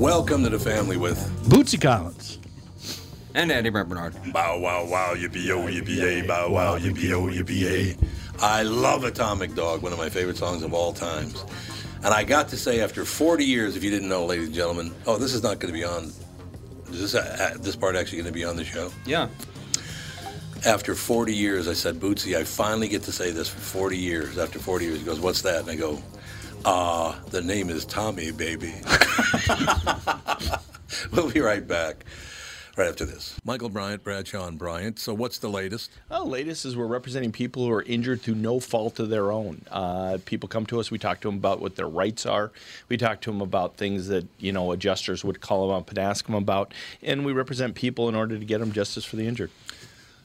Welcome to the family with Bootsy Collins. And Andy Barnard. Bow wow wow yippee yo yippee yay bow wow yippee yo yippee yay. I love Atomic Dog, one of my favorite songs of all times. And I got to say, after 40 years, if you didn't know, ladies and gentlemen, oh, this is not going to be on. Is this uh, this part actually going to be on the show? Yeah. After 40 years, I said, Bootsy, I finally get to say this for 40 years. After 40 years, he goes, What's that? And I go, Ah, the name is Tommy, baby. we'll be right back. Right after this. Michael Bryant, Bradshaw and Bryant. So, what's the latest? Well, latest is we're representing people who are injured through no fault of their own. Uh, people come to us. We talk to them about what their rights are. We talk to them about things that you know adjusters would call them up and ask them about, and we represent people in order to get them justice for the injured.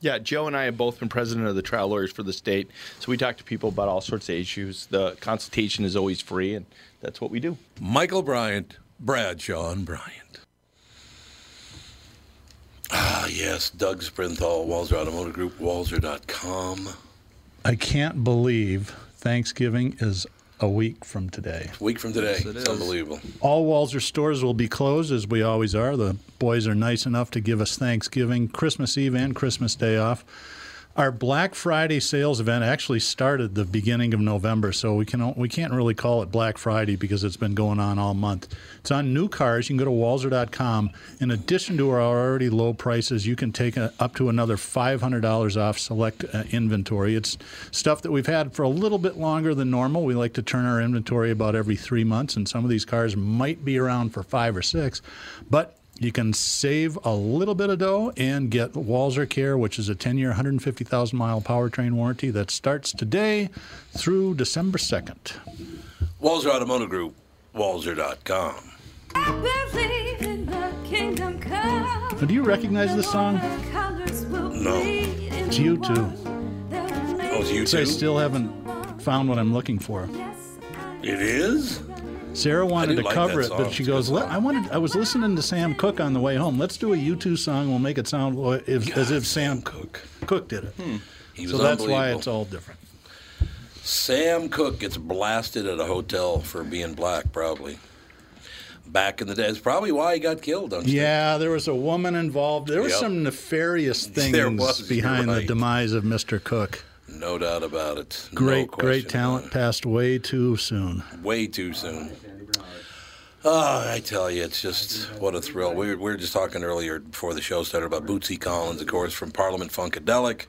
Yeah, Joe and I have both been president of the trial lawyers for the state, so we talk to people about all sorts of issues. The consultation is always free, and that's what we do. Michael Bryant, Bradshaw and Bryant. Ah, yes, Doug Sprinthal, Walser Automotive Group, Walser.com. I can't believe Thanksgiving is a week from today. A week from today. Yes, it it's is. unbelievable. All Walser stores will be closed, as we always are. The boys are nice enough to give us Thanksgiving, Christmas Eve, and Christmas Day off. Our Black Friday sales event actually started the beginning of November, so we can we can't really call it Black Friday because it's been going on all month. It's on new cars. You can go to Walser.com. In addition to our already low prices, you can take a, up to another $500 off select uh, inventory. It's stuff that we've had for a little bit longer than normal. We like to turn our inventory about every three months, and some of these cars might be around for five or six, but you can save a little bit of dough and get Walser Care, which is a 10 year, 150,000 mile powertrain warranty that starts today through December 2nd. Walser Automotive Group, Walser.com. I believe in the kingdom come. Now, do you recognize this song? No. It's you too. Oh, it's you So I still haven't found what I'm looking for. It is? Sarah wanted to like cover it, song. but she good goes, "Let- "I wanted. I was listening to Sam Cooke on the way home. Let's do a U2 song. We'll make it sound if, as if Sam Cooke. Cooke did it. Hmm. He was So that's why it's all different. Sam Cooke gets blasted at a hotel for being black, probably. Back in the day. It's probably why he got killed, don't you think? Yeah, there was a woman involved. There was Yep. some nefarious things was, behind the demise of Mr. Cooke. No doubt about it. Great, question great talent passed way too soon. way too soon. Oh, I tell you, it's just what a thrill. We were, we were just talking earlier before the show started about Bootsy Collins, of course, from Parliament Funkadelic,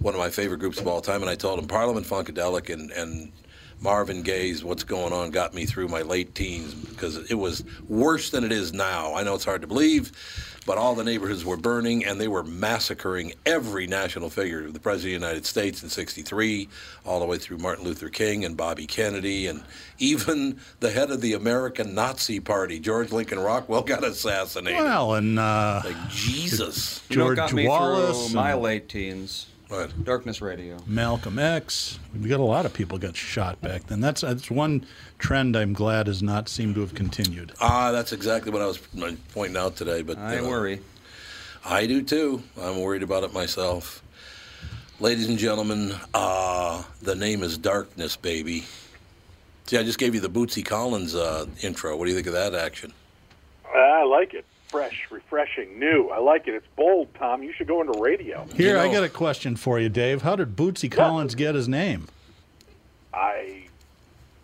one of my favorite groups of all time. And I told him Parliament Funkadelic and, and Marvin Gaye's What's Going On got me through my late teens because it was worse than it is now. I know it's hard to believe, but all the neighborhoods were burning and they were massacring every national figure. The President of the United States in 63, all the way through Martin Luther King and Bobby Kennedy, and even the head of the American Nazi Party, George Lincoln Rockwell, got assassinated. Well, and uh, like, Jesus. You know what George got me Wallace through my late teens? What? Darkness Radio. Malcolm X. We got a lot of people got shot back then. That's that's one trend I'm glad has not seemed to have continued. Ah, that's exactly what I was pointing out today. But I you know, worry. I do too. I'm worried about it myself. Ladies and gentlemen, uh, the name is Darkness, baby. See, I just gave you the Bootsy Collins uh, intro. What do you think of that action? I like it. Fresh, refreshing, new. I like it. It's bold, Tom. You should go into radio. Here, You I got a question for you, Dave. How did Bootsy Collins get his name? I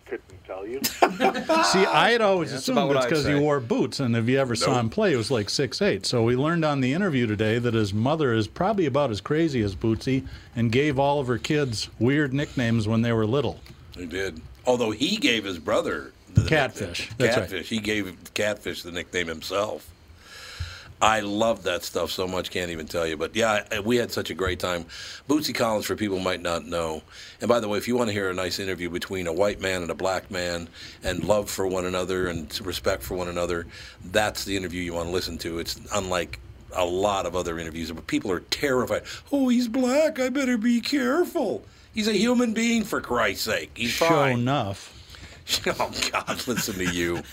couldn't tell you. See, I had always That's assumed it's because he wore boots, and if you ever saw him play, he was like six eight. So we learned on the interview today that his mother is probably about as crazy as Bootsy, and gave all of her kids weird nicknames when they were little. He did. Although he gave his brother the Catfish. nickname- That's right. Catfish. He gave Catfish the nickname himself. I love that stuff so much, can't even tell you. But yeah, we had such a great time. Bootsy Collins, for people who might not know. And by the way, if you want to hear a nice interview between a white man and a black man and love for one another and respect for one another, that's the interview you want to listen to. It's unlike a lot of other interviews but people are terrified. Oh, he's black. I better be careful. He's a human being, for Christ's sake. He's Show fine. enough. Oh, God, listen to you.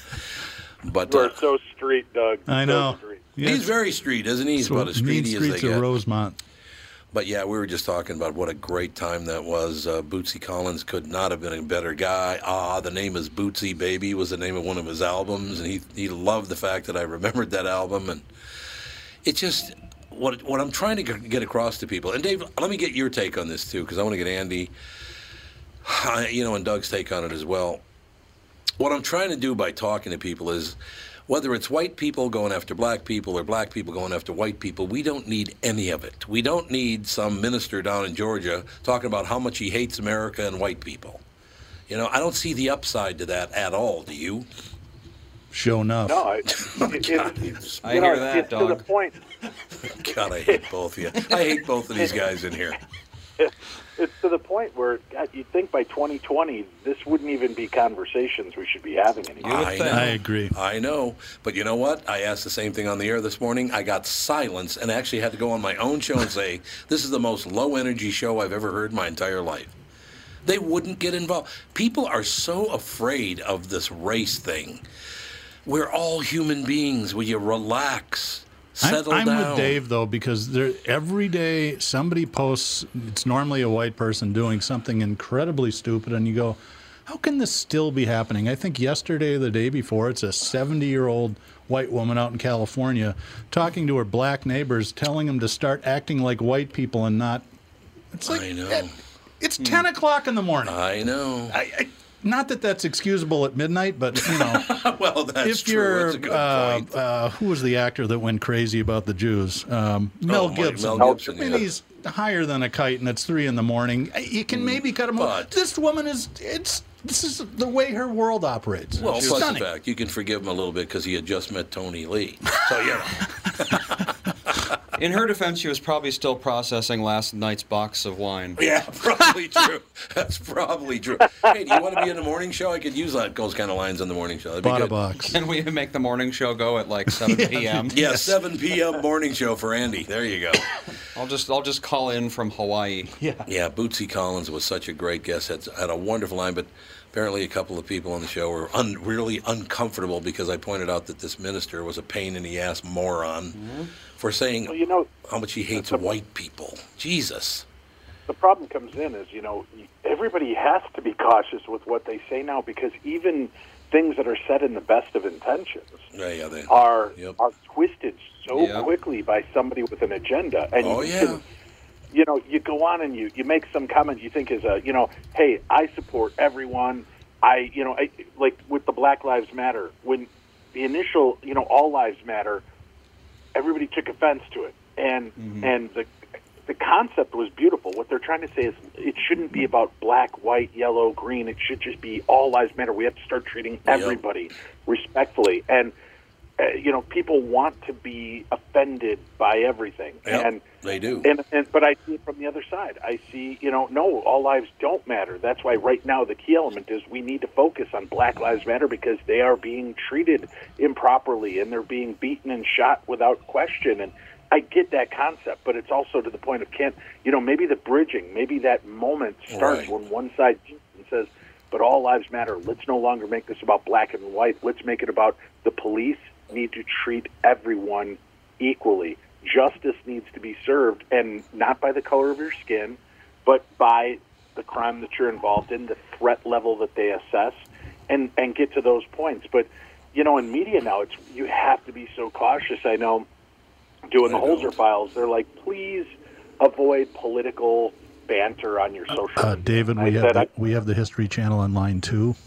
But We're uh, so street, Doug. I know. street. Yeah, he's very street, isn't he? He's about as streety as they streets of. Rosemont. But yeah, we were just talking about what a great time that was. Uh, Bootsy Collins could not have been a better guy. Ah, the name is Bootsy Baby was the name of one of his albums, and he he loved the fact that I remembered that album. And it just what what I'm trying to get across to people. And Dave, let me get your take on this too, because I want to get Andy, you know, and Doug's take on it as well. What I'm trying to do by talking to people is whether it's white people going after black people or black people going after white people, we don't need any of it. We don't need some minister down in Georgia talking about how much he hates America and white people. You know, I don't see the upside to that at all. Do you? Show enough. No, I, it, it, God, it's, I you hear know, that, it's to the dog. point. God, I hate both of you. I hate both of these guys in here. It's to the point where God, you'd think by 2020 this wouldn't even be conversations we should be having anymore. I I agree. I know. But you know what? I asked the same thing on the air this morning. I got silence and actually had to go on my own show and say, this is the most low energy show I've ever heard in my entire life. They wouldn't get involved. People are so afraid of this race thing. We're all human beings. Will you relax? I'm, I'm down. with Dave though because there every day somebody posts. It's normally a white person doing something incredibly stupid, and you go, "How can this still be happening?" I think yesterday, or the day before, it's a 70-year-old white woman out in California talking to her black neighbors, telling them to start acting like white people and not. It's like I know. eh, It's 10 o'clock in the morning. I know. I, I, not that that's excusable at midnight, but you know. well, that's if true. you're That's a good uh, point. uh, who was the actor that went crazy about the Jews? Um, Mel Oh, Gibson. Mel Gibson, I mean, yeah. he's higher than a kite, and it's three in the morning. You can maybe cut him off. Mm. This woman is. It's. This is the way her world operates. Well, plus the fact you can forgive him a little bit because he had just met Tony Lee. So you know. In her defense, she was probably still processing last night's box of wine. Yeah, probably true. That's probably true. Hey, do you want to be in the morning show? I could use that those kind of lines on the morning show. That'd be Bought a good. box. Can we make the morning show go at like 7 p.m.? Yeah, 7 p.m. morning show for Andy. There you go. I'll just I'll just call in from Hawaii. Yeah. Yeah, Bootsy Collins was such a great guest. Had, had a wonderful line, but apparently a couple of people on the show were un, really uncomfortable because I pointed out that this minister was a pain in the ass moron mm-hmm. for saying Well, you know, how much he hates white people. Jesus. the problem comes in is you know everybody has to be cautious with what they say now because even things that are said in the best of intentions Yeah, yeah, they, are Yep. are twisted so Yep. quickly by somebody with an agenda and Oh, you yeah. can, you know you go on and you you make some comment you think is a you know hey I support everyone. I you know I, like with the Black Lives Matter when the initial you know all lives matter everybody took offense to it. And mm-hmm. and the the concept was beautiful. What they're trying to say is it shouldn't be about black white yellow green. It should just be all lives matter. We have to start treating everybody respectfully. And Uh, you know people want to be offended by everything Yep, and they do. and, and but I see it from the other side. I see, you know, no, all lives don't matter. That's why right now the key element is we need to focus on Black Lives Matter because they are being treated improperly and they're being beaten and shot without question. And I get that concept, but it's also to the point of can't, you know, maybe the bridging, maybe that moment starts Right. when one side says, but all lives matter. Let's no longer make this about black and white. Let's make it about the police need to treat everyone equally. Justice needs to be served, and not by the color of your skin, but by the crime that you're involved in, the threat level that they assess, and and get to those points. But you know, in media now, it's you have to be so cautious. I know, doing the I know. Holzer files, they're like, please avoid political banter on your social. Uh, media. David, we have the, I- we have the History Channel on line two.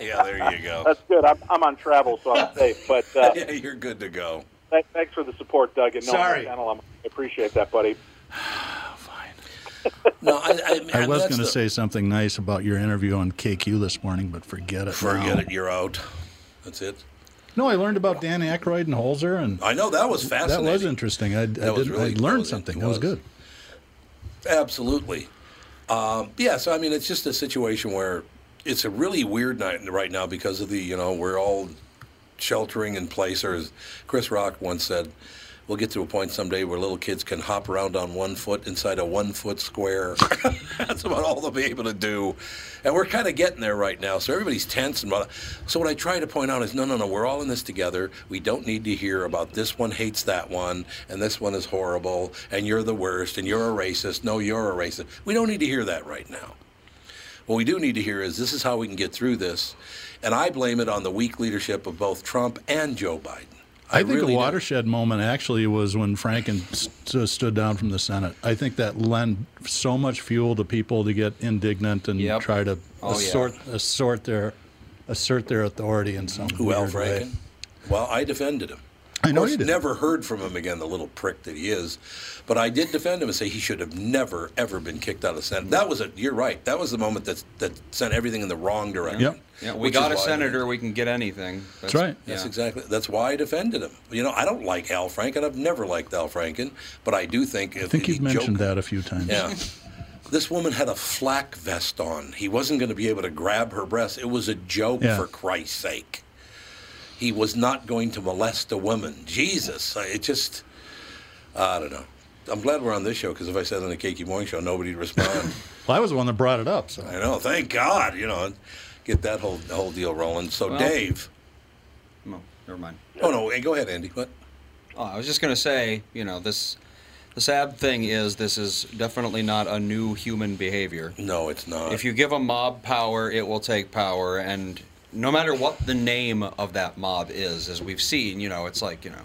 Yeah, there you go. that's good. I'm, I'm on travel, so I'm safe. But uh, Yeah, you're good to go. th- thanks for the support, Doug. And no, Sorry. channel, I'm, I appreciate that, buddy. No, I, I, I was going to the- say something nice about your interview on KQ this morning, but forget it. Forget now. it. You're out. That's it. No, I learned about Dan Aykroyd and Holzer, and I know that was fascinating. that was interesting. I, I, That was really- I that learned was- something. it That was was. good. Absolutely. Um, yeah, so I mean, it's just a situation where it's a really weird night right now because of the, you know, we're all sheltering in place, or as Chris Rock once said, we'll get to a point someday where little kids can hop around on one foot inside a one foot square. That's about all they'll be able to do. And we're kind of getting there right now. So everybody's tense. And so what I try to point out is no, no, no, we're all in this together. We don't need to hear about this one hates that one and this one is horrible and you're the worst and you're a racist. No, you're a racist. We don't need to hear that right now. What we do need to hear is this is how we can get through this. And I blame it on the weak leadership of both Trump and Joe Biden. I, think really a do. watershed moment actually was when Franken st- stood down from the Senate. I think that lent so much fuel to people to get indignant and Yep. try to Oh, yeah. assort, assort their assert their authority in some Who, Al weird way. Franken? Well, I defended him. I know of course, you did. never heard from him again, the little prick that he is. But I did defend him and say he should have never, ever been kicked out of the Senate. That was a, you're right. That was the moment that that sent everything in the wrong direction. Yep. Yeah, we Which got a senator, we can get anything. That's right. That's exactly. That's why I defended him. You know, I don't like Al Franken. I've never liked Al Franken, but I do think. I think you've mentioned that a few times. Yeah. This woman had a flak vest on. He wasn't going to be able to grab her breast. It was a joke, Yeah. for Christ's sake. He was not going to molest a woman. Jesus. I- It just, I don't know. I'm glad we're on this show because if I said on the KQ Morning Show, nobody'd respond. Well, I was the one that brought it up. So I know. Thank God. You know, get that whole whole deal rolling. So, Well- Dave. No, never mind. Oh no. Hey, go ahead, Andy. What? Oh, I was just going to say, you know, this. The sad thing is, this is definitely not a new human behavior. No, it's not. If you give a mob power, it will take power, and no matter what the name of that mob is, as we've seen, you know, it's like, you know,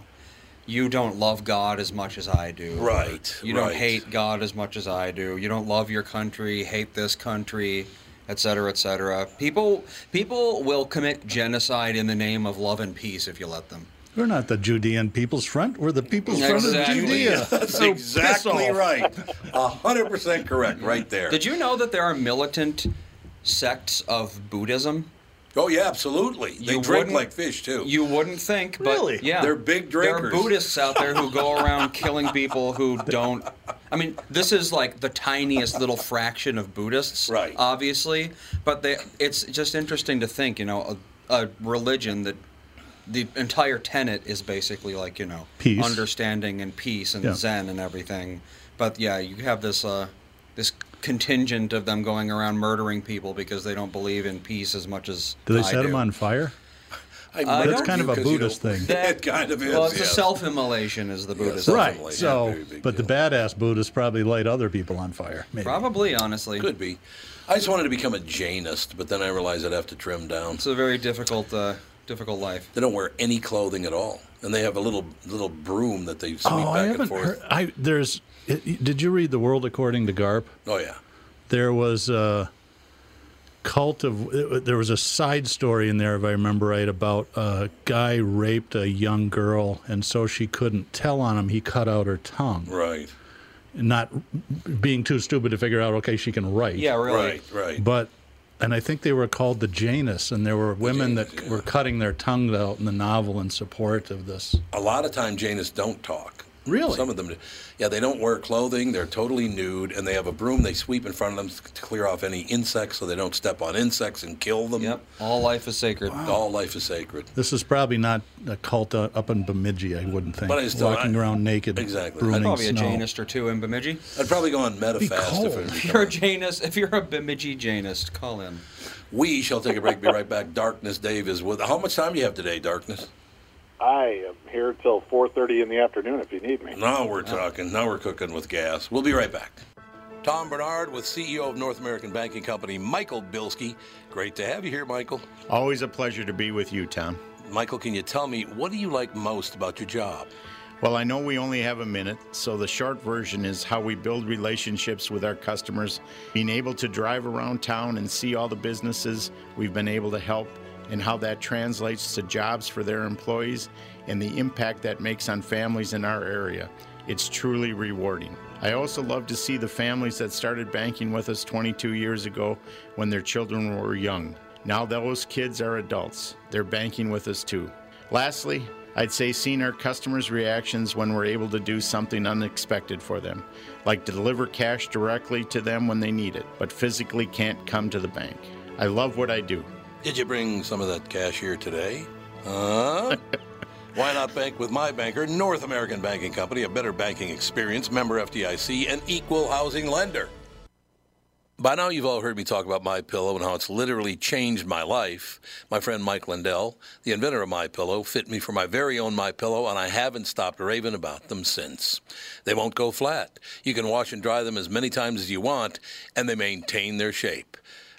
you don't love God as much as I do. Right, You don't hate God as much as I do. You don't love your country, hate this country, et cetera, et cetera. People, people will commit genocide in the name of love and peace if you let them. we're not the Judean People's Front. We're the People's Front of Judea. That's So exactly right. Hundred percent correct, right there. Did you know that there are militant sects of Buddhism? Oh yeah, absolutely. They You drink wouldn't- like fish too. You wouldn't think, but Really? yeah, They're big drinkers. There are Buddhists out there who go around killing people who don't. I mean, this is like the tiniest little fraction of Buddhists, Right. Obviously, but they. It's just interesting to think, you know, a, a religion that the entire tenet is basically like you know Peace. understanding and peace and Yeah. zen and everything. But yeah, you have this uh, this contingent of them going around murdering people because they don't believe in peace as much as Do they I set do. them on fire? I Uh, That's kind of a Buddhist don't- thing. That kind of is. Well, it's yes. a self-immolation is the Buddhist. self- Right. Definitely, yeah, So, very big but the badass Buddhists probably light other people on fire. Maybe. Probably, honestly. Could be. I just wanted to become a Jainist, but then I realized I'd have to trim down. It's a very difficult, uh, difficult life. They don't wear any clothing at all, and they have a little little broom that they sweep Oh, back and haven't forth. heard. I there's. It, did you read the World According to Garp? Oh yeah. There was a cult of. it- There was a side story in there, if I remember right, about a guy raped a young girl, and so she couldn't tell on him. He cut out her tongue, Right. not being too stupid to figure out. Okay, she can write. Yeah, really. Right. Right. But, and I think they were called the Janus, and there were women Janus, that yeah. were cutting their tongues out in the novel in support of this. a lot of time Janus don't talk. Really? Some of them, do. yeah, they don't wear clothing. They're totally nude, and they have a broom they sweep in front of them to clear off any insects, so they don't step on insects and kill them. Yep. All life is sacred. All life is sacred. This is probably not a cult uh, up in Bemidji, I wouldn't think. But I still- Walking I- around naked, Exactly. brooming Probably a snow. Jainist or two in Bemidji. I'd probably go on Metafast if cold. it If you're a Jainist, if you're a Bemidji Janist, call in. We shall take a break. Be right back. Darkness Dave is with. How much time do you have today, Darkness? I am here till 4:30 in the afternoon if you need me. Now we're talking. Now we're cooking with gas. We'll be right back. Tom Barnard with CEO of North American Banking Company, Michael Bilski. Great to have you here, Michael. Always a pleasure to be with you, Tom. Michael, can you tell me what do you like most about your job? Well, I know we only have a minute, so the short version is how we build relationships with our customers, being able to drive around town and see all the businesses we've been able to help, and how that translates to jobs for their employees and the impact that makes on families in our area. It's truly rewarding. I also love to see the families that started banking with us 22 years ago when their children were young. Now those kids are adults. They're banking with us too. Lastly, I'd say seeing our customers' reactions when we're able to do something unexpected for them, like deliver cash directly to them when they need it, but physically can't come to the bank. I love what I do. Did you bring some of that cash here today? Huh? Why not bank with my banker, North American Banking Company, a better banking experience, member FDIC, and equal housing lender? By now, you've all heard me talk about My Pillow and how it's literally changed my life. My friend Mike Lindell, the inventor of My Pillow, fit me for my very own My Pillow, and I haven't stopped raving about them since. They won't go flat. You can wash and dry them as many times as you want, and they maintain their shape.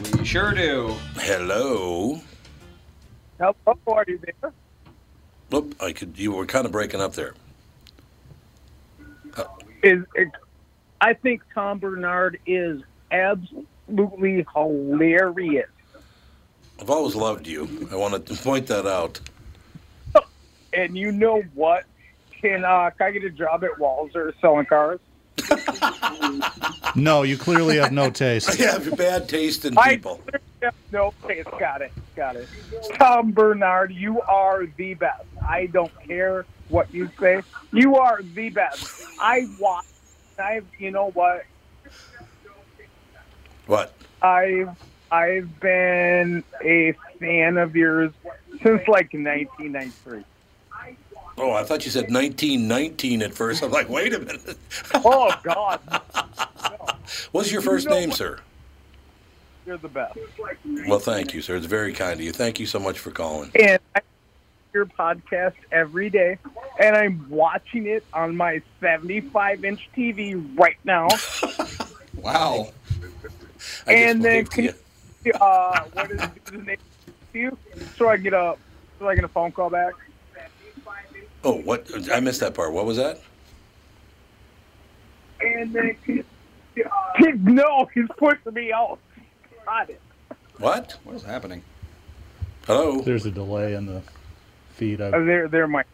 We sure do. Hello. Hello, are you there? Oop, I could. You were kind of breaking up there. Is it, I think Tom Barnard is absolutely hilarious. I've always loved you. I wanted to point that out. And you know what? Can uh, can I get a job at Walser selling cars? No, you clearly have no taste. I have bad taste in I people. no, taste. got it, got it. Tom Barnard, you are the best. I don't care what you say. You are the best. I watch. I, you know what? What? I've I've been a fan of yours since like 1993. Oh, I thought you said 1919 at first. I'm like, wait a minute. Oh God, What's your first know name, what- sir? you're the best. Well, thank you, sir. It's very kind of you. Thank you so much for calling. And I your podcast every day, and I'm watching it on my 75 inch TV right now. Wow. I And then can. Uh, what is the name? of you so I get a so I get a phone call back. Oh, what? I missed that part. What was that? And then can, uh, no, he's pushing me out. Got it. What? What is happening? Hello? There's a delay in the feed. Uh, I've, there, there might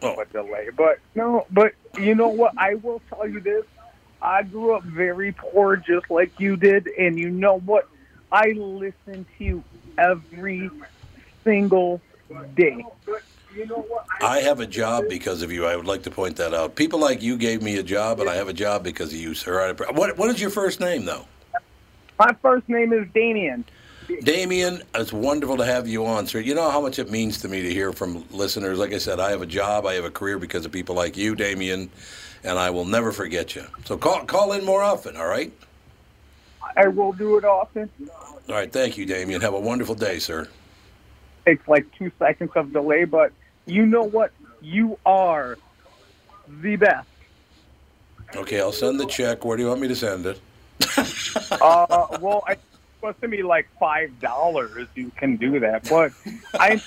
be Oh. a delay, but no, but you know what? I will tell you this: I grew up very poor, just like you did, and you know what? I listen to you every single day. I have a job because of you. I would like to point that out. People like you gave me a job, and I have a job because of you, sir. What, what is your first name, though? My first name is Damien. Damien, it's wonderful to have you on, sir. You know how much it means to me to hear from listeners. Like I said, I have a job, I have a career because of people like you, Damien, and I will never forget you. So call call in more often, all right? I will do it often. All right, thank you, Damien. Have a wonderful day, sir. It's like two seconds of delay, but you know what? You are the best. Okay, I'll send the check. Where do you want me to send it? Uh, well, I supposed to be like five dollars. You can do that, but I,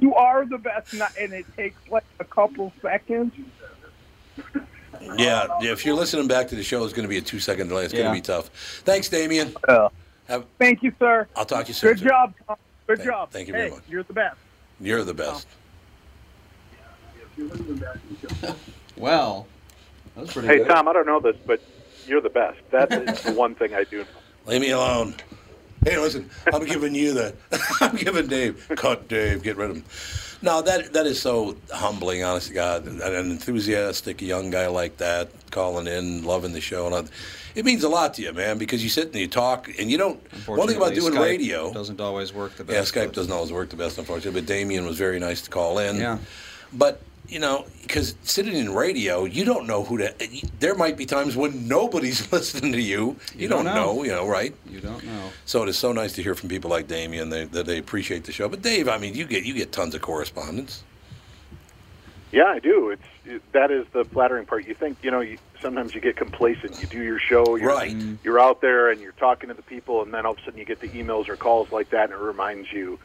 you are the best, and and it takes like a couple seconds. Yeah, yeah, if you're listening back to the show, it's going to be a two second delay. It's going to be tough. Thanks, Damien. Uh, Have, thank you, sir. I'll talk to you soon. Good sir. job, Tom. Good Thank- job. thank you very Hey, much. You're the best. You're the best. Well, that was pretty Hey, good. Tom, I don't know this, but you're the best. That is the one thing I do know. Leave me alone. Hey, listen, I'm giving you the. I'm giving Dave. Cut Dave. Get rid of him. No, that that is so humbling, honest to God. An enthusiastic young guy like that calling in, loving the show, and all, it means a lot to you, man. Because you sit and you talk, and you don't. One thing about doing Skype radio, doesn't always work the best. yeah. Skype but- doesn't always work the best, unfortunately. But Damien was very nice to call in. Yeah. But you know, because sitting in radio, you don't know who to. There might be times when nobody's listening to you. You, You don't, don't know. know. you know, right? You don't know. So it is so nice to hear from people like Damien they, that they appreciate the show. But Dave, I mean, you get you get tons of correspondence. Yeah, I do. It's it, that is the flattering part. You think you know. You, sometimes you get complacent. You do your show, you're, Right. Mm. You're out there and you're talking to the people, and then all of a sudden you get the emails or calls like that, and it reminds you.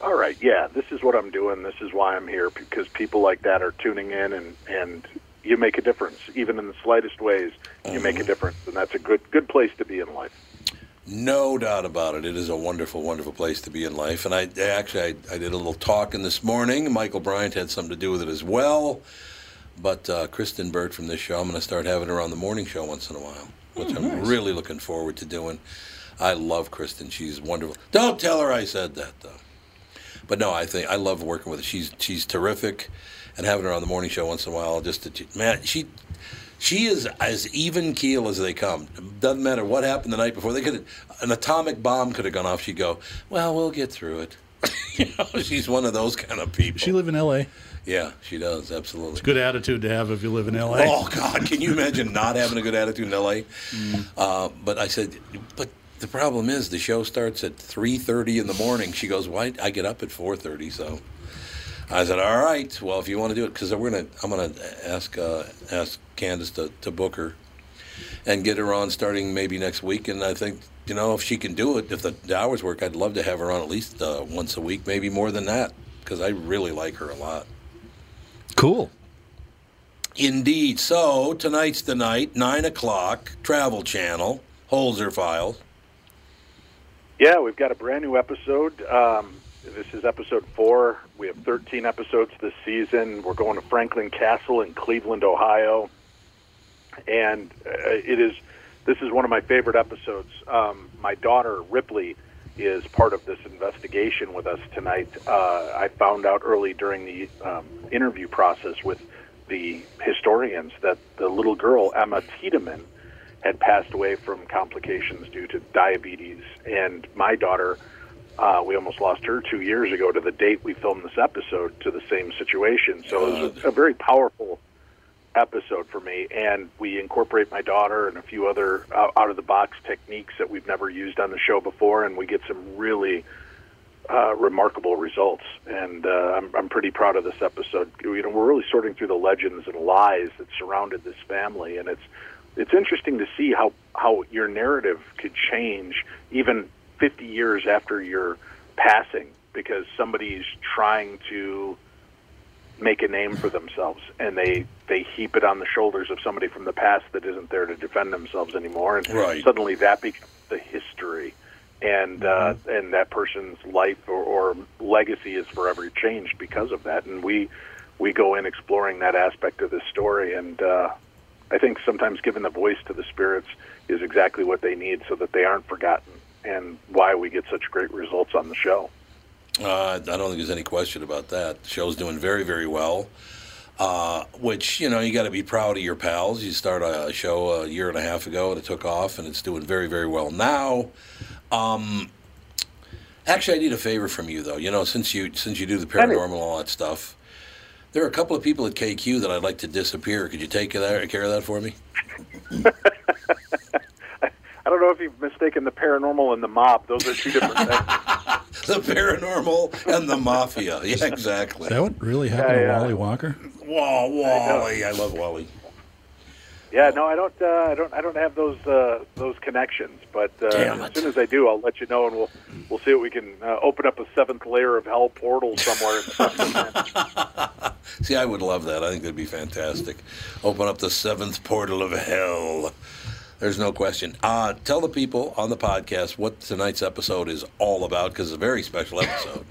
All right, yeah, this is what I'm doing. This is why I'm here because people like that are tuning in, and and you make a difference, even in the slightest ways. You make a difference, and that's a good good place to be in life. No doubt about it. It is a wonderful, wonderful place to be in life. And I I actually I, I did a little talking this morning. Michael Bryant had something to do with it as well. But uh, Kristen Burt from this show, I'm going to start having her on the morning show once in a while, which I'm really looking forward to doing. I love Kristen. She's wonderful. Don't tell her I said that though. But no, I think I love working with her. She's she's terrific, and having her on the morning show once in a while, just to, man, she she is as even keel as they come. Doesn't matter what happened the night before. They could an atomic bomb could have gone off. She'd go, well, we'll get through it. you know, she's one of those kind of people. She live in L.A. yeah, she does absolutely. Good attitude to have if you live in L.A. Oh God, can you imagine not having a good attitude in L.A.? Uh, but I said, but the problem is the show starts at three thirty in the morning. She goes, why? I get up at four thirty, so. I said, all right. Well, if you want to do it, because we're gonna, I'm gonna ask uh, ask Candace to, to book her, and get her on starting maybe next week. And I think you know if she can do it, if the, the hours work, I'd love to have her on at least uh, once a week, maybe more than that, because I really like her a lot. Cool. Indeed. So tonight's the night, nine o'clock, Travel Channel, Holzer Files. Yeah, we've got a brand new episode. Um, this is episode four. We have 13 episodes this season. We're going to Franklin Castle in Cleveland, Ohio, and uh, it is. This is one of my favorite episodes. Um, my daughter Ripley is part of this investigation with us tonight. Uh, I found out early during the um, interview process with the historians that the little girl Emma Tiedemann had passed away from complications due to diabetes. And my daughter, uh, we almost lost her two years ago to the date we filmed this episode to the same situation. So it was a, a very powerful episode for me. And we incorporate my daughter and a few other uh, out of the box techniques that we've never used on the show before, and we get some really uh, remarkable results. And uh, I'm, I'm pretty proud of this episode. You know, we're really sorting through the legends and lies that surrounded this family, and it's it's interesting to see how how your narrative could change even 50 years after your passing because somebody's trying to make a name for themselves and they they heap it on the shoulders of somebody from the past that isn't there to defend themselves anymore and Right. suddenly that becomes the history. And uh, and that person's life or, or legacy is forever changed because of that. And we we go in exploring that aspect of the story and uh, I think sometimes giving the voice to the spirits is exactly what they need so that they aren't forgotten and why we get such great results on the show. Uh, I don't think there's any question about that. The show's doing very, very well. Uh, which you know you got to be proud of your pals. You start a show a year and a half ago and it took off, and it's doing very, very well now. Um, actually, I need a favor from you though. You know, since you since you do the paranormal and all that stuff, there are a couple of people at KQ that I'd like to disappear. Could you take care of that for me? I don't know if you've mistaken the paranormal and the mob; those are two different things. The paranormal and the mafia. Yeah, exactly. Is that what really happened Yeah, to. Wally Walker? Wall, Wally. I love Wally. Yeah, no, I don't. Uh, I don't. I don't have those uh, those connections. But uh, as soon as I do, I'll let you know, and we'll we'll see if we can uh, open up a seventh layer of hell portal somewhere. See, I would love that. I think that'd be fantastic. Open up the seventh portal of hell. There's no question. Uh, tell the people on the podcast what tonight's episode is all about because it's a very special episode.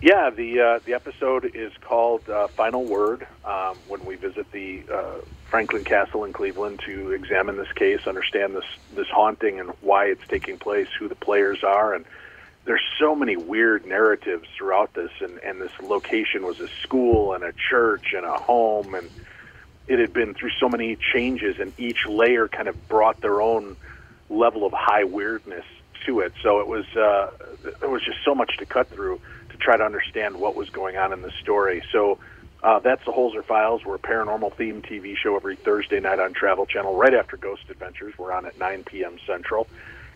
Yeah, the uh, the episode is called uh, "Final Word." Um, when we visit the uh, Franklin Castle in Cleveland to examine this case, understand this this haunting and why it's taking place, who the players are, and there's so many weird narratives throughout this, and and this location was a school and a church and a home, and it had been through so many changes, and each layer kind of brought their own level of high weirdness to it. So it was uh, there was just so much to cut through to try to understand what was going on in the story. So. Uh, that's the Holzer Files. We're a paranormal themed TV show every Thursday night on Travel Channel, right after Ghost Adventures. We're on at 9 p.m. Central.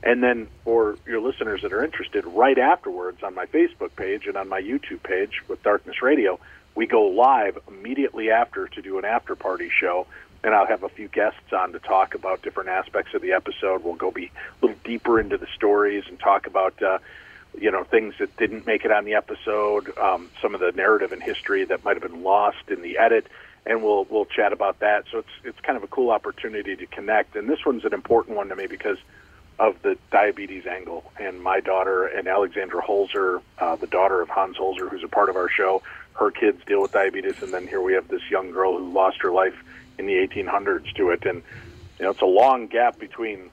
And then for your listeners that are interested, right afterwards on my Facebook page and on my YouTube page with Darkness Radio, we go live immediately after to do an after party show. And I'll have a few guests on to talk about different aspects of the episode. We'll go be a little deeper into the stories and talk about, uh, you know, things that didn't make it on the episode, um, some of the narrative and history that might have been lost in the edit, and we'll we'll chat about that. So it's it's kind of a cool opportunity to connect. And this one's an important one to me because of the diabetes angle. And my daughter and Alexandra Holzer, uh, the daughter of Hans Holzer, who's a part of our show, her kids deal with diabetes, and then here we have this young girl who lost her life in the 1800s to it. And you know, it's a long gap between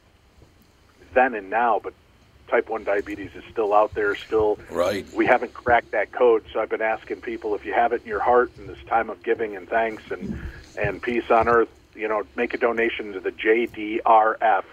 then and now, but type 1 diabetes is still out there still. Right. We haven't cracked that code so i've been asking people if you have it in your heart in this time of giving and thanks and and peace on earth you know make a donation to the jdrf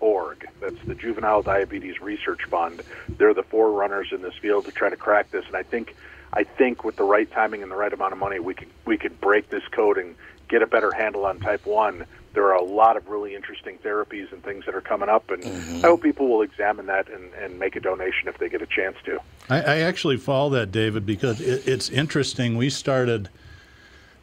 org. that's the juvenile diabetes research fund. They're the forerunners in this field to try to crack this and i think i think with the right timing and the right amount of money we could we could break this code and get a better handle on type 1 there are a lot of really interesting therapies and things that are coming up, and I hope people will examine that and, and make a donation if they get a chance to. I, I actually follow that, David, because it, it's interesting. We started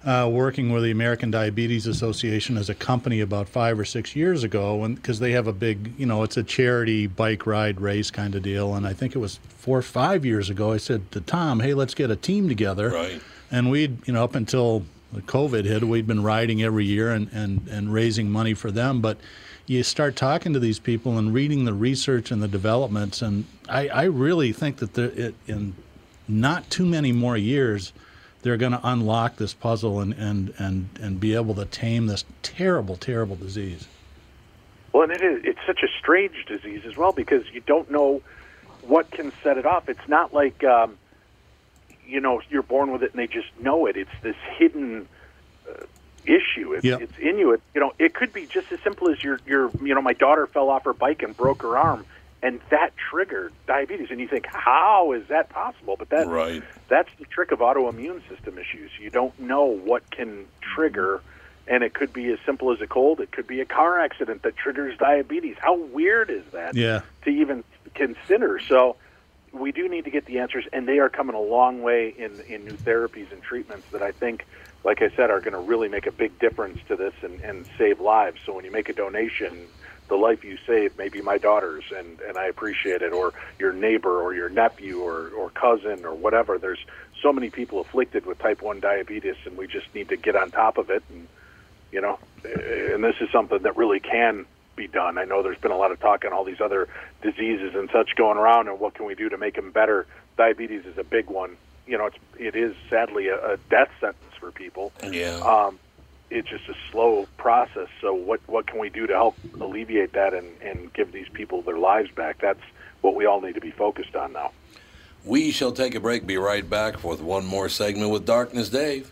uh, working with the American Diabetes Association as a company about five or six years ago, because they have a big, you know, it's a charity bike ride race kind of deal. And I think it was four or five years ago. I said to Tom, "Hey, let's get a team together." Right. And we'd, you know, up until the COVID hit, we'd been riding every year and, and, and raising money for them. But you start talking to these people and reading the research and the developments, and I, I really think that there, it, in not too many more years, they're going to unlock this puzzle and, and, and, and be able to tame this terrible, terrible disease. Well, and it is, it's such a strange disease as well because you don't know what can set it off. It's not like, um, you know, you're born with it and they just know it. It's this hidden uh, issue. It's, Yep. it's in you. It, you know, it could be just as simple as your, your, you know, my daughter fell off her bike and broke her arm, and that triggered diabetes. And you think, how is that possible? But that, Right. that's the trick of autoimmune system issues. You don't know what can trigger, and it could be as simple as a cold. It could be a car accident that triggers diabetes. How weird is that? Yeah. To even consider. So we do need to get the answers, and they are coming a long way in in new therapies and treatments that I think, like I said, are going to really make a big difference to this and, and save lives. So when you make a donation. The life you save may be my daughter's, and, and I appreciate it, or your neighbor, or your nephew, or, or cousin, or whatever. There's so many people afflicted with type 1 diabetes, and we just need to get on top of it. And, you know, and this is something that really can be done. I know there's been a lot of talk on all these other diseases and such going around, and what can we do to make them better? Diabetes is a big one. You know, it's it is sadly a, a death sentence for people. Yeah. Um, it's just a slow process. So what what can we do to help alleviate that and and give these people their lives back? That's what we all need to be focused on now. We shall take a break. Be right back with one more segment with Darkness Dave.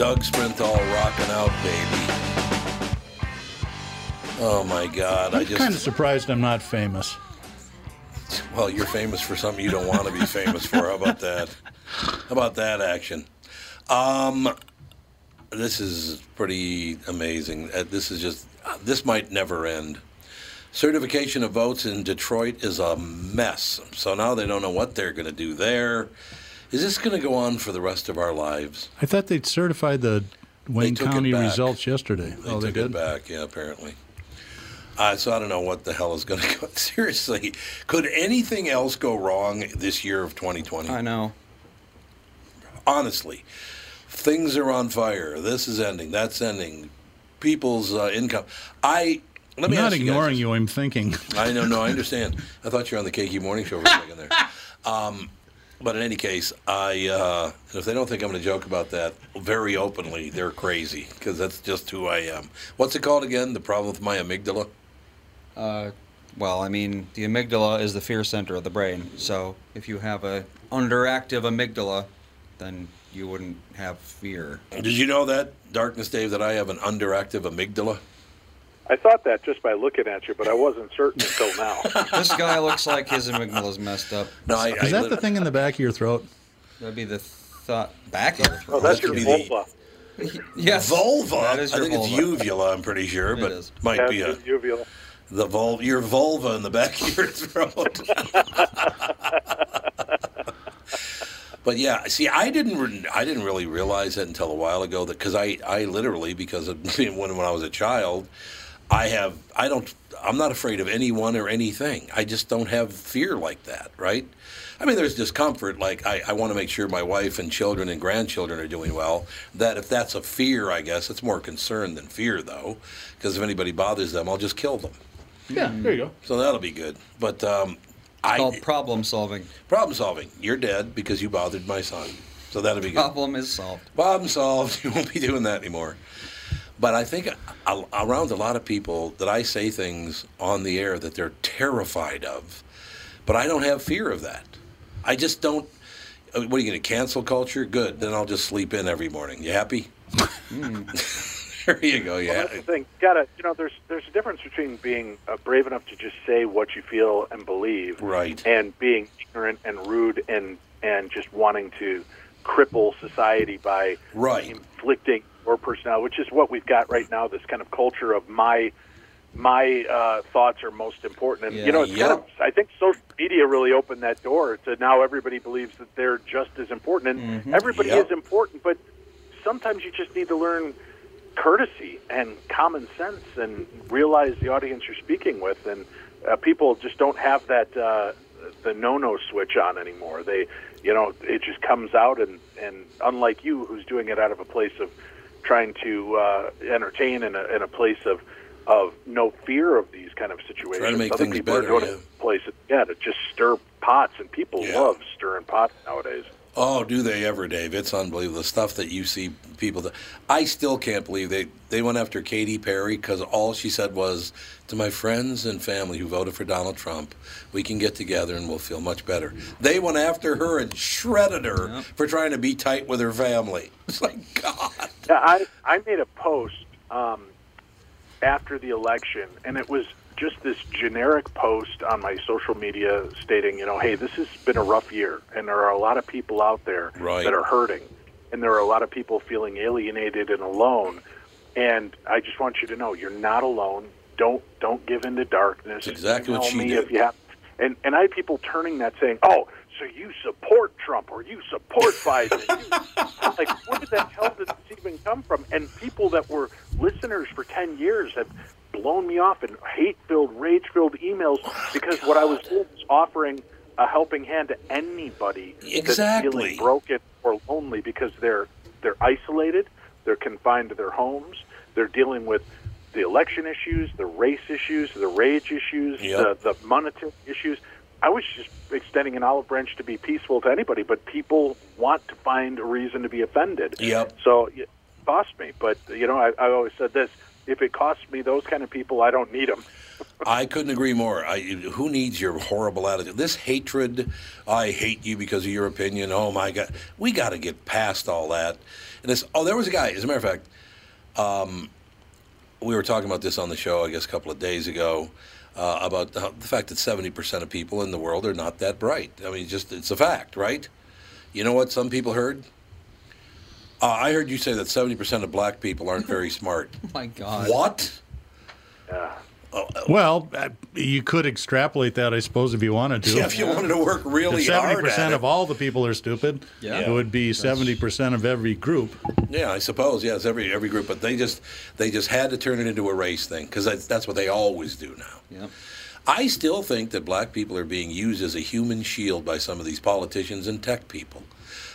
Doug Sprinthal rocking out, baby. Oh my God! I I'm just kind of surprised I'm not famous. well, you're famous for something you don't want to be famous for. How about that? How about that action? Um, this is pretty amazing. Uh, This is just uh, this might never end. Certification of votes in Detroit is a mess. So now they don't know what they're going to do there. Is this going to go on for the rest of our lives? I thought they'd certified the Wayne County results yesterday. They oh, they took did. it back, yeah, apparently. Uh, so I don't know what the hell is going to go. Seriously, could anything else go wrong this year of 2020? I know. Honestly, things are on fire. This is ending. That's ending. People's uh, income. I let I'm me not ask you guys ignoring you. I'm thinking. I know, no, I understand. I thought you were on the KQ Morning Show for a second there. Um, but in any case, I uh, if they don't think I'm going to joke about that very openly, they're crazy because that's just who I am. What's it called again? The problem with my amygdala. Uh, well, I mean, the amygdala is the fear center of the brain. So if you have a underactive amygdala, then you wouldn't have fear. Did you know that, Darkness Dave, that I have an underactive amygdala? I thought that just by looking at you, but I wasn't certain until now. this guy looks like his amygdala's messed up. No, I, Is that the thing in the back of your throat? That'd be the thought back of the throat. Oh, that's That your could be the- vulva. yes. vulva. That is I think vulva. it's uvula. I'm pretty sure, but is. might That's be a your uvula. the vul your vulva in the back of your throat. but yeah, see, I didn't re- I didn't really realize that until a while ago that because I I literally because of when when I was a child, I have I don't I'm not afraid of anyone or anything. I just don't have fear like that, right? I mean, there's discomfort. Like I, I want to make sure my wife and children and grandchildren are doing well. That if that's a fear, I guess it's more concern than fear, though, because if anybody bothers them, I'll just kill them. Yeah, there you go. So that'll be good. But um, I Called problem solving. problem solving. You're dead because you bothered my son. So that'll be good. Problem is solved. Problem solved. You won't be doing that anymore. But I think around a lot of people that I say things on the air that they're terrified of, but I don't have fear of that. I just don't. uh, What are you going to cancel culture? Good. Then I'll just sleep in every morning. You happy? there you go. Well, Yeah. that's the thing. Gotta, you know, there's there's a difference between being uh, brave enough to just say what you feel and believe, Right. and being ignorant and rude and and just wanting to cripple society by Right. inflicting your personality, which is what we've got right now. This kind of culture of my my uh, thoughts are most important, and Yeah. you know, it's kind of, I think social media really opened that door to now everybody believes that they're just as important, and everybody Yep. is important, but sometimes you just need to learn courtesy and common sense and realize the audience you're speaking with and uh, people just don't have that uh, the no-no switch on anymore they you know it just comes out and and unlike you who's doing it out of a place of trying to uh, entertain in a, in a place of of no fear of these kind of situations Trying to make other things people better, are doing yeah. it places yeah to just stir pots and people Yeah. love stirring pots nowadays Oh, do they ever, Dave? It's unbelievable. The stuff that you see people. Do. I still can't believe they, they went after Katy Perry because all she said was, to my friends and family who voted for Donald Trump, we can get together and we'll feel much better. They went after her and shredded her Yep. for trying to be tight with her family. It's like, God. Yeah, I I made a post um, after the election, and it was just this generic post on my social media stating, you know, hey, this has been a rough year, and there are a lot of people out there Right. that are hurting, and there are a lot of people feeling alienated and alone. And I just want you to know, you're not alone. Don't don't give in to darkness. That's exactly what she me did. If you have, and and I had people turning that saying, oh. So you support Trump or you support Biden? Like, where did that hell did this even come from? And people that were listeners for ten years have blown me off in hate-filled, rage-filled emails oh, because what I was doing was offering a helping hand to anybody that's Exactly. feeling broken or lonely because they're they're isolated, they're confined to their homes, they're dealing with the election issues, the race issues, the rage issues, Yep. the, the monetary issues. I was just extending an olive branch to be peaceful to anybody, but people want to find a reason to be offended. Yep. So it cost me, but you know, I, I always said this: if it costs me those kind of people, I don't need them. I couldn't agree more. I, who needs your horrible attitude? This hatred, I hate you because of your opinion. Oh my God, we got to get past all that. And it's oh, there was a guy. As a matter of fact, um, we were talking about this on the show, I guess, a couple of days ago. Uh, about the the fact that 70% of people in the world are not that bright. I mean, just it's a fact, right? You know what some people heard? Uh, I heard you say that 70% of black people aren't very smart. Oh my God. What? Well, uh, you could extrapolate that, I suppose, if you wanted to. Yeah, if you wanted to work really If seventy hard at percent of all the people are stupid, Yeah. it would be seventy percent of every group. Yeah, I suppose. Yes, every every group, but they just they just had to turn it into a race thing because that's, that's what they always do now. Yep. I still think that black people are being used as a human shield by some of these politicians and tech people.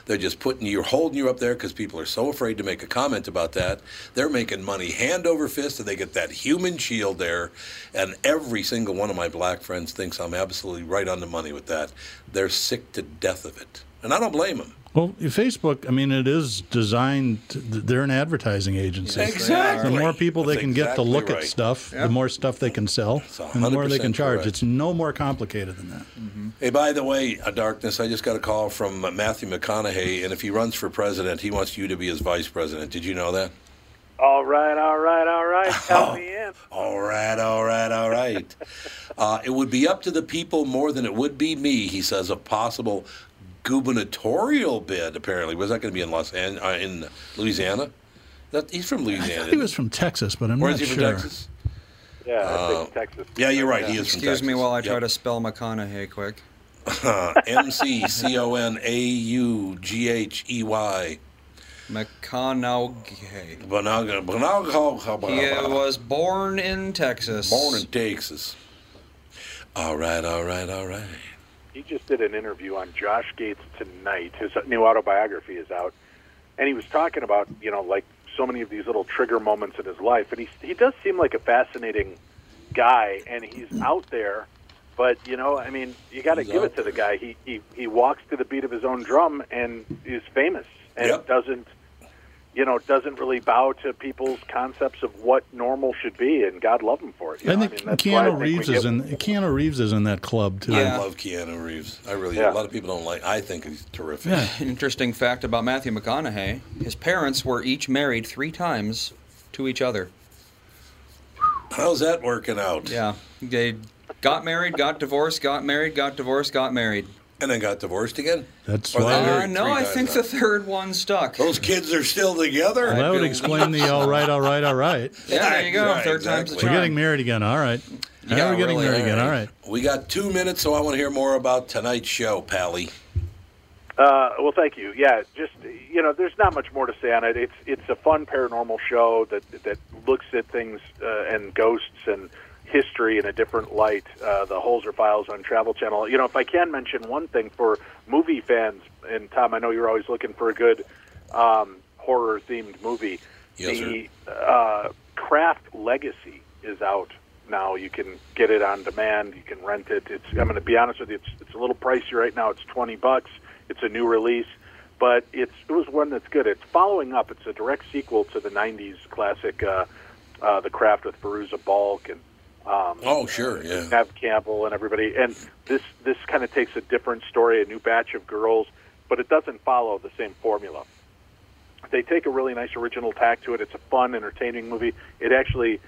They're just putting you, holding you up there because people are so afraid to make a comment about that. They're making money hand over fist, and they get that human shield there. And every single one of my black friends thinks I'm absolutely right on the money with that. They're sick to death of it, and I don't blame them. Well, Facebook, I mean, it is designed. To, they're an advertising agency. Exactly. The more people they That's can get to look right. at stuff, Yep. the more stuff they can sell, and the more they can charge. correct. It's no more complicated than that. Hey, by the way, uh, Darkness, I just got a call from uh, Matthew McConaughey, and if he runs for president, he wants you to be his vice president. Did you know that? All right, all right, all right. Count me in. All right, all right, all right. uh, it would be up to the people more than it would be me, he says, a possible gubernatorial bid, apparently. Was that going to be in Los An- uh, in Louisiana? That, he's from I Louisiana. thought he was from Texas, but I'm Where not is he from sure. Texas? Yeah, I Uh, think Texas. Yeah, you're right. He is from Excuse Texas. me while I try to spell McConaughey quick. M C C O N A U G H E Y. McConaughey. Bonaga- Bonaga- He was born in Texas. Born in Texas. All right, all right, all right. He just did an interview on Josh Gates tonight. His new autobiography is out, and he was talking about you know like so many of these little trigger moments in his life, and he he does seem like a fascinating guy, and he's out there. But you know, I mean, you got to give it to the guy. He he he walks to the beat of his own drum and is famous, and Yep. doesn't you know doesn't really bow to people's concepts of what normal should be, and God love him for it. You I know? think mean, that's why I Keanu think Reeves is in. Keanu Reeves is in that club too. Yeah. I love Keanu Reeves. I really Yeah. A lot of people don't like. I think he's terrific. Yeah. Interesting fact about Matthew McConaughey: his parents were each married three times to each other. How's that working out? Yeah, they got married, got divorced, got married, got divorced, got married. And then got divorced again. That's Or why. Uh, no, I think now. the third one stuck. Those kids are still together. Well, that would explain the all right, all right, all right. Yeah, there you go. Right, Third time's the exactly. We're getting married again. All right. Now Yeah, we're getting really. married again. All right. We got two minutes, so I want to hear more about tonight's show, Pally. Uh, well, thank you. Yeah, just you know, there's not much more to say on it. It's it's a fun paranormal show that that looks at things uh, and ghosts and history in a different light. Uh, the Holzer Files on Travel Channel. You know, if I can mention one thing for movie fans, and Tom, I know you're always looking for a good um, horror themed movie. Yes, the uh, Craft Legacy is out now. You can get it on demand. You can rent it. It's I'm going to be honest with you. It's it's a little pricey right now. It's twenty bucks. It's a new release, but it's it was one that's good. It's following up. It's a direct sequel to the '90s classic, uh, uh, The Craft with Fairuza Balk and um, Oh, sure, yeah. Neve Campbell and everybody. And this this kind of takes a different story, a new batch of girls, but it doesn't follow the same formula. They take a really nice original tack to it. It's a fun, entertaining movie. It actually,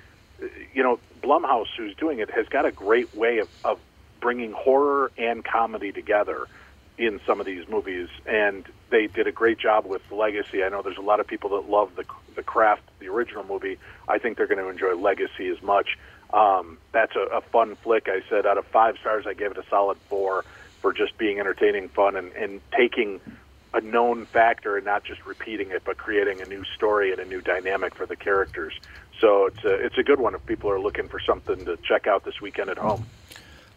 you know, Blumhouse, who's doing it, has got a great way of, of bringing horror and comedy together in some of these movies, and they did a great job with Legacy. I know there's a lot of people that love the the Craft, the original movie. I think they're going to enjoy Legacy as much. Um, that's a, a fun flick. I said out of five stars, I gave it a solid four for just being entertaining, fun, and, and taking a known factor and not just repeating it, but creating a new story and a new dynamic for the characters. So it's a it's a good one if people are looking for something to check out this weekend at home.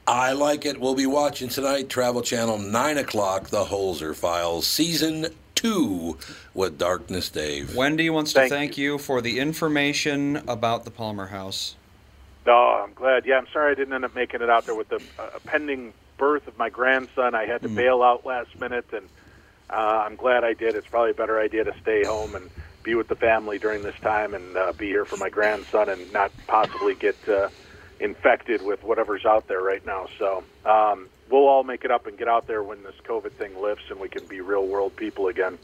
I like it. We'll be watching tonight, Travel Channel, 9 o'clock, The Holzer Files, Season 2 with Darkness Dave. Wendy wants to Thank thank you. for the information about the Palmer House. Oh, I'm glad. Yeah, I'm sorry I didn't end up making it out there with the uh, pending birth of my grandson. I had to bail out last minute, and uh, I'm glad I did. It's probably a better idea to stay home and be with the family during this time and uh, be here for my grandson and not possibly get uh, infected with whatever's out there right now. So um, we'll all make it up and get out there when this COVID thing lifts and we can be real world people again.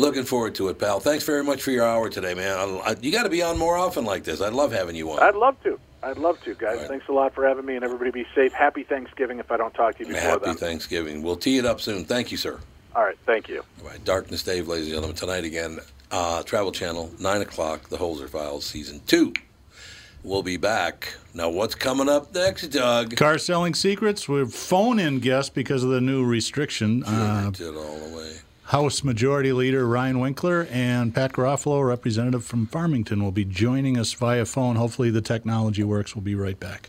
Looking forward to it, pal. Thanks very much for your hour today, man. I, I, you got to be on more often like this. I'd love having you on. I'd love to. I'd love to, guys. Thanks a lot for having me, and everybody be safe. Happy Thanksgiving if I don't talk to you before Happy then. Thanksgiving. We'll tee it up soon. Thank you, sir. All right, thank you. All right, Darkness Dave, ladies and gentlemen. Tonight again, uh, Travel Channel, 9 o'clock, The Holzer Files, Season 2. We'll be back. Now, what's coming up next, Doug? Car selling secrets. We're phone in guests because of the new restriction. Uh, Did all the way. House Majority Leader Ryan Winkler and Pat Garofalo, representative from Farmington, will be joining us via phone. Hopefully, the technology works. We'll be right back.